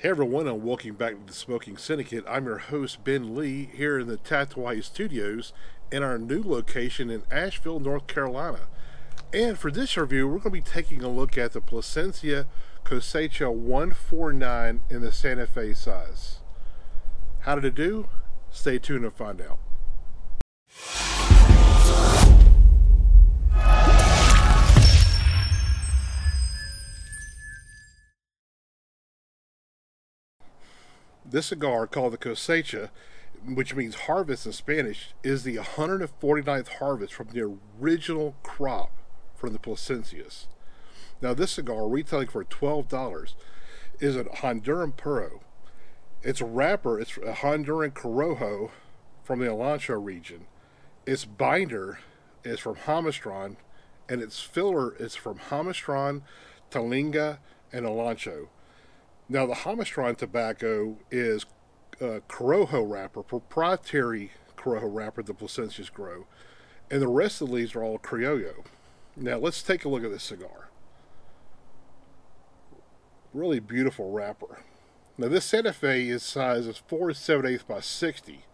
Hey everyone, and welcome back to the Smoking Syndicate. I'm your host Ben Lee here in the Tatuai Studios in our new location in Asheville, North Carolina. And for this review, we're going to be taking a look at the Plasencia Cosecha 149 in the Santa Fe size. How did it do? Stay tuned to find out. This cigar, called the Cosecha, which means harvest in Spanish, is the 149th harvest from the original crop from the Plasencias. Now, this cigar, retailing for $12, is a Honduran Puro. Its wrapper is a Honduran Corojo from the Olancho region. Its binder is from Jamastran, and its filler is from Jamastran, Talanga, and Olancho. Now, the Jamastran tobacco is a Corojo wrapper, proprietary Corojo wrapper the Plasencias grow, and the rest of the leaves are all Criollo. Now, let's take a look at this cigar. Really beautiful wrapper. Now, this Santa Fe is size is 4 7 8 by 60,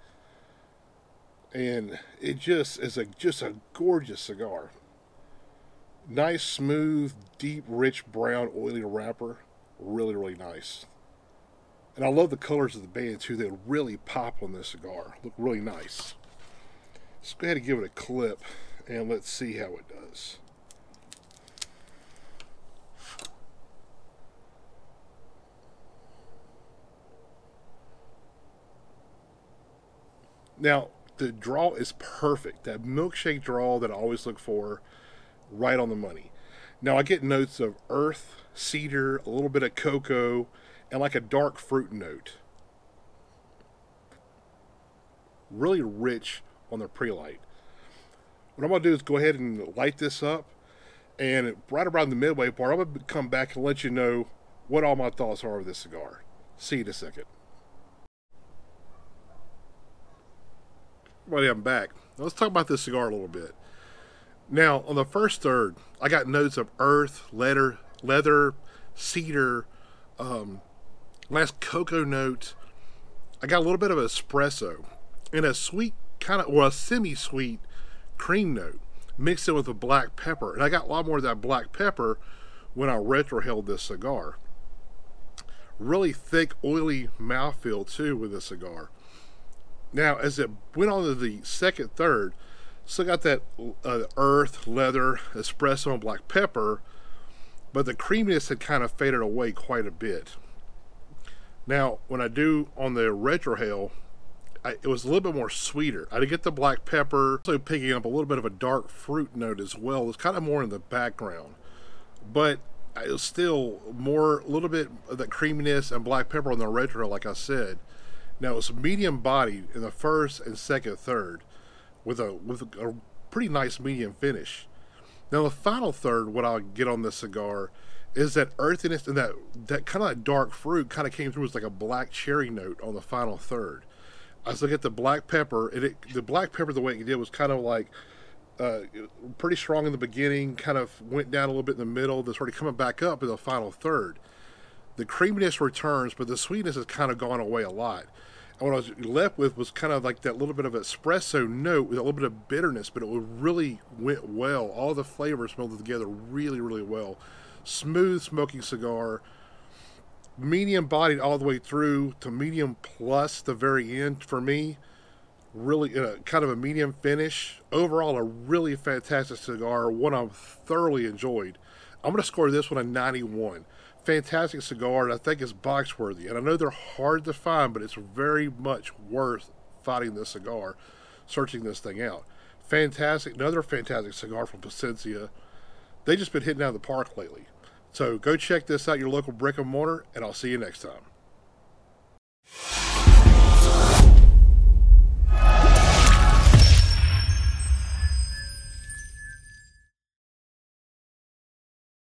and it just is a just a gorgeous cigar. Nice, smooth, deep, rich brown, oily wrapper really, really nice. And I love the colors of the band too. They really pop on this cigar. Look really nice. Let's go ahead and give it a clip and let's see how it does. Now, the draw is perfect. That milkshake draw that I always look for, right on the money. Now, I get notes of earth, cedar, a little bit of cocoa, and like a dark fruit note. Really rich on the pre-light. What I'm going to do is go ahead and light this up, and right around the midway part, I'm going to come back and let you know what all my thoughts are of this cigar. See you in a second. Well, I'm back. Now let's talk about this cigar a little bit. Now, on the first third, I got notes of earth, leather, leather, cedar, um, last cocoa note. I got a little bit of espresso and a sweet kind of, well, a semi-sweet cream note mixed in with a black pepper. And I got a lot more of that black pepper when I retrohaled this cigar. Really thick, oily mouthfeel too with this cigar. Now, as it went on to the second third, Still got that uh, earth, leather, espresso, and black pepper, but the creaminess had kind of faded away quite a bit. Now, when I do on the retrohale, I, it was a little bit more sweeter. I did get the black pepper, also picking up a little bit of a dark fruit note as well. It's kind of more in the background, but it was still more, a little bit of that creaminess and black pepper on the retro, like I said. Now it was medium body in the first and second third with a with a pretty nice medium finish. Now the final third, what I'll get on this cigar is that earthiness and that that kind of dark fruit kind of came through as like a black cherry note on the final third. I was looking at the black pepper, and it the black pepper the way it did was kind of like uh, pretty strong in the beginning, kind of went down a little bit in the middle, then started coming back up in the final third. The creaminess returns, but the sweetness has kind of gone away a lot. And what I was left with was kind of like that little bit of espresso note with a little bit of bitterness, but it really went well. All the flavors melded together really, really well. Smooth smoking cigar, medium bodied all the way through to medium plus the very end for me. Really, uh, kind of a medium finish. Overall, a really fantastic cigar, one I've thoroughly enjoyed. I'm going to score this one a 91 fantastic cigar, and I think it's box worthy. And I know they're hard to find, but it's very much worth finding this cigar, searching this thing out. Fantastic, another fantastic cigar from Plasencia. They just been hitting out of the park lately. So go check this out, your local brick and mortar, and I'll see you next time.